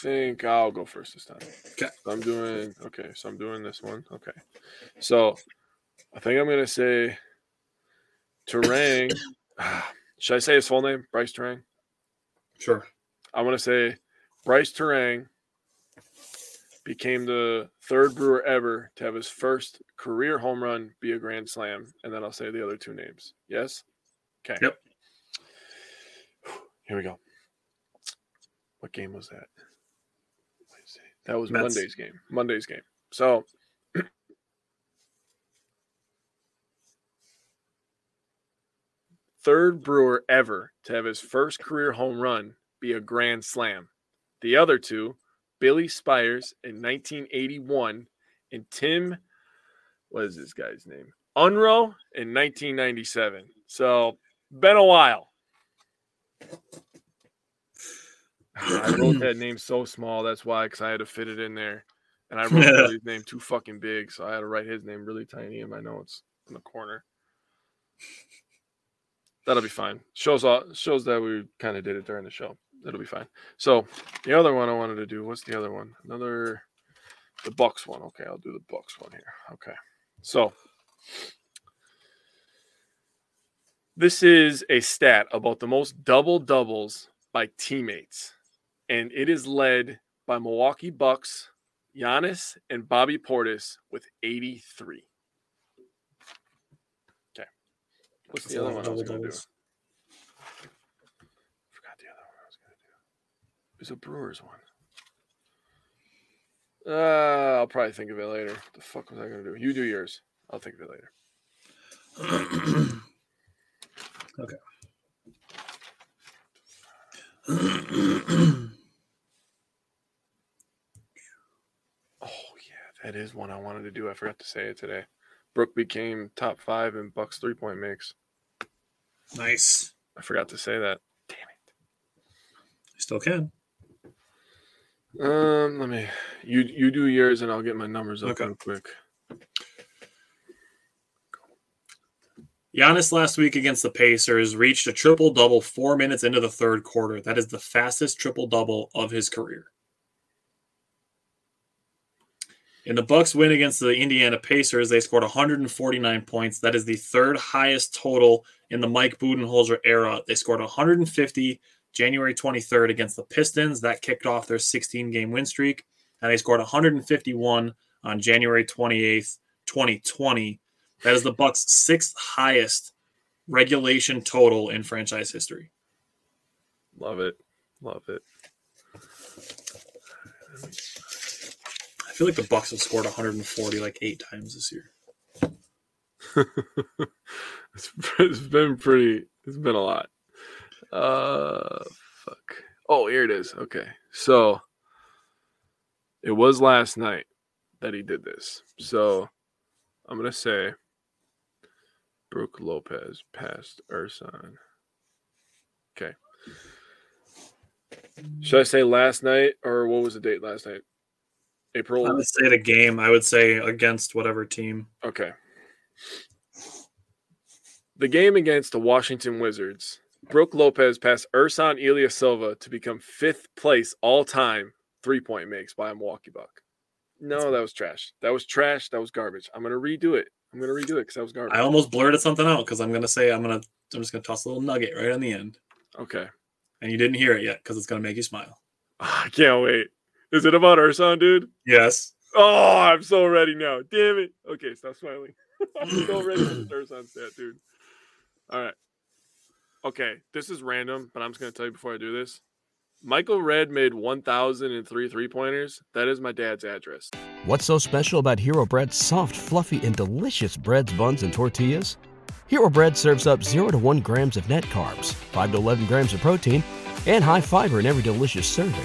think I'll go first this time. Okay. So I'm doing okay. So I'm doing this one. Okay. So I think I'm gonna say Turang. Should I say his full name? Brice Turang. Sure. I want to say Brice Turang became the third brewer ever to have his first career home run be a grand slam, and then I'll say the other two names. Yes. Okay. Yep. Here we go. What game was that? Let me see. That was Mets. Monday's game. Monday's game. So third brewer ever to have his first career home run be a grand slam. The other two, Billy Spiers in 1981 and Tim, what is this guy's name? Unroe in 1997. So, been a while. I wrote that name so small. That's why, because I had to fit it in there. And I wrote his name too fucking big. So I had to write his name really tiny in my notes in the corner. That'll be fine. Shows all shows that we kind of did it during the show. That'll be fine. So the other one I wanted to do. What's the other one? Another the Bucks one. Okay, I'll do the Bucks one here. Okay. So this is a stat about the most double doubles by teammates, and it is led by Milwaukee Bucks, Giannis, and Bobby Portis with 83. Okay. What's the other one I was going to do? Forgot the other one I was going to do. It's a Brewers one. Uh, I'll probably think of it later. What the fuck was I going to do? You do yours. I'll think of it later. okay. Oh yeah, that is one I wanted to do. I forgot to say it today. Brooke became top five in Bucks three point makes. nice. I forgot to say that. Damn it. I still can. Um, let me. You you do yours, and I'll get my numbers up Okay. real quick. Giannis last week against the Pacers reached a triple double four minutes into the third quarter. That is the fastest triple double of his career. In the Bucks win against the Indiana Pacers, they scored 149 points. That is the third highest total in the Mike Budenholzer era. They scored 150 January 23rd against the Pistons. That kicked off their 16 game win streak. And they scored 151 on January 28th, 2020. That is the Bucks' sixth highest regulation total in franchise history. Love it, love it. I feel like the Bucks have scored 140 like eight times this year. it's, it's been pretty. It's been a lot. Uh, fuck. Oh, here it is. Okay, so it was last night that he did this. So I'm gonna say Brooke Lopez passed Ersan. Okay. Should I say last night or what was the date last night? April. I would say the game. I would say against whatever team. Okay. The game against the Washington Wizards, Brooke Lopez passed Ersan Ilyasova to become fifth place all time three point makes by a Milwaukee Buck. No, that was trash. That was trash. That was garbage. I'm gonna redo it. I'm gonna redo it because that was garbage. I almost blurted something out because I'm gonna say I'm gonna I'm just gonna toss a little nugget right on the end, Okay. and you didn't hear it yet because it's gonna make you smile. Ah, I can't wait. Is it about Ersan, dude? Yes. Oh, I'm so ready now. Damn it. Okay, stop smiling. I'm so ready for this Ersan stat, dude. All right. Okay, this is random, but I'm just gonna tell you before I do this. Michael Redd made 1,003 three pointers. That is my dad's address. What's so special about Hero Bread's soft, fluffy, and delicious breads, buns, and tortillas? Hero Bread serves up 0 to 1 grams of net carbs, 5 to 11 grams of protein, and high fiber in every delicious serving.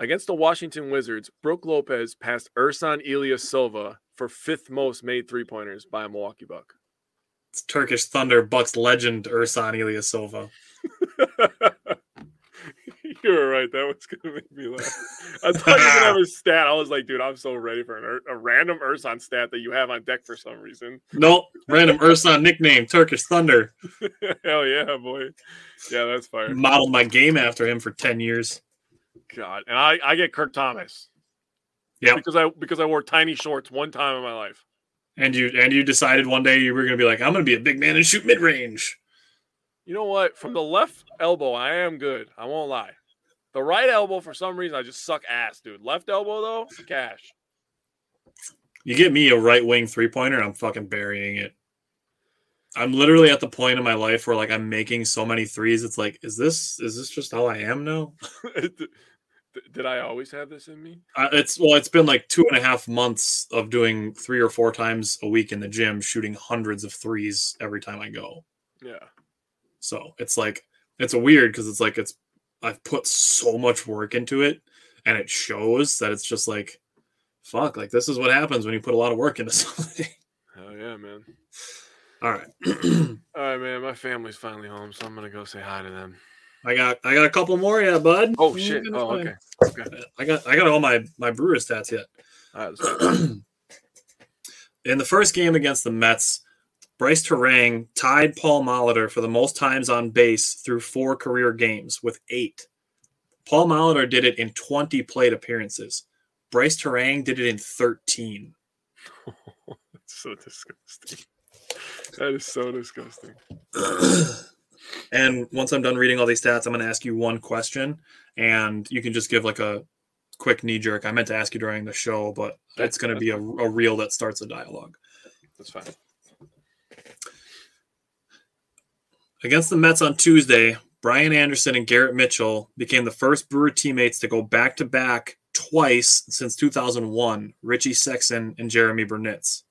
Against the Washington Wizards, Brooke Lopez passed Ersan Ilyasova for fifth most made three pointers by a Milwaukee Buck. It's Turkish Thunder Bucks legend Ersan Silva. you were right. That was gonna make me laugh. I thought you were gonna have a stat. I was like, dude, I'm so ready for an, Ur- a random Ersan stat that you have on deck for some reason. Nope. Random Ersan nickname, Turkish Thunder. Hell yeah, boy. Yeah, that's fire. Modeled my game after him for 10 years. God, and I, I get Kurt Thomas. Yeah, because I because I wore tiny shorts one time in my life. And you and you decided one day you were gonna be like, I'm gonna be a big man and shoot mid range. You know what? From the left elbow, I am good. I won't lie. The right elbow, for some reason, I just suck ass, dude. Left elbow though, cash. You get me a right wing three pointer, I'm fucking burying it. I'm literally at the point in my life where like I'm making so many threes. It's like, is this is this just how I am now? Did I always have this in me? Uh, it's well, it's been like two and a half months of doing three or four times a week in the gym, shooting hundreds of threes every time I go. Yeah. So it's like it's a weird because it's like it's I've put so much work into it, and it shows that it's just like, fuck, like this is what happens when you put a lot of work into something. Hell yeah, man. All right, All right, man. My family's finally home, so I'm gonna go say hi to them. I got I got a couple more, yeah, bud. Oh mm, shit. Oh, okay. Okay. I got I got all my my Brewer stats yet. All right, let's go. In the first game against the Mets, Brice Turang tied Paul Molitor for the most times on base through four career games with eight. Paul Molitor did it in 20 plate appearances. Brice Turang did it in 13. That's so disgusting. That is so disgusting. and once I'm done reading all these stats, I'm going to ask you one question, and you can just give like a quick knee jerk. I meant to ask you during the show, but it's going to be a, a reel that starts a dialogue. That's fine. Against the Mets on Tuesday, Brian Anderson and Garrett Mitchell became the first Brewer teammates to go back to back twice since 2001 Richie Sexson and Jeromy Burnitz.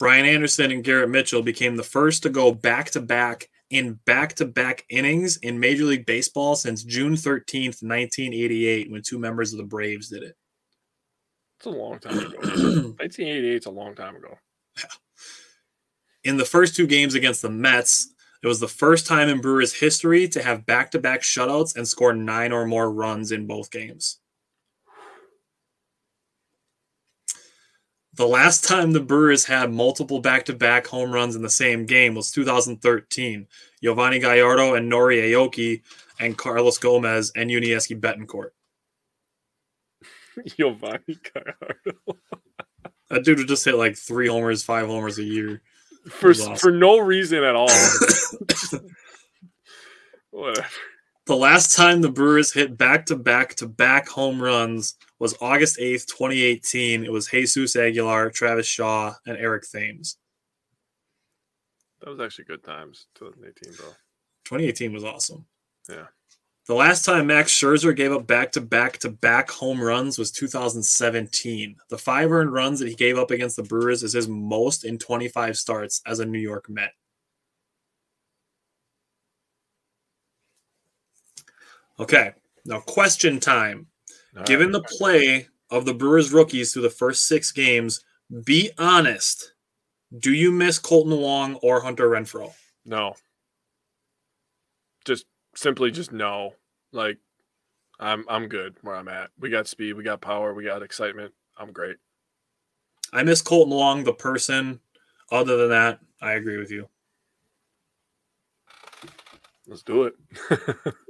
Brian Anderson and Garrett Mitchell became the first to go back to back in back to back innings in Major League Baseball since June 13th, 1988, when two members of the Braves did it. It's a long time ago. 1988 is a long time ago. in the first two games against the Mets, it was the first time in Brewers history to have back to back shutouts and score nine or more runs in both games. The last time the Brewers had multiple back to back home runs in the same game was 2013. Yovani Gallardo and Nori Aoki and Carlos Gomez and Yuniesky Betancourt. Yovani Gallardo. That dude would just hit like three homers, five homers a year. For, awesome. for no reason at all. Whatever. The last time the Brewers hit back to back to back home runs was August 8th, 2018. It was Jesus Aguilar, Travis Shaw, and Eric Thames. That was actually good times, 2018, bro. 2018 was awesome. Yeah. The last time Max Scherzer gave up back to back to back home runs was 2017. The five earned runs that he gave up against the Brewers is his most in 25 starts as a New York Met. Okay, now question time. All Given right. the play of the Brewers rookies through the first six games, be honest. Do you miss Kolten Wong or Hunter Renfroe? no, just simply just no. Like, I'm I'm good where I'm at. We got speed, we got power, we got excitement. I'm great. I miss Kolten Wong, the person. Other than that, I agree with you. Let's do it.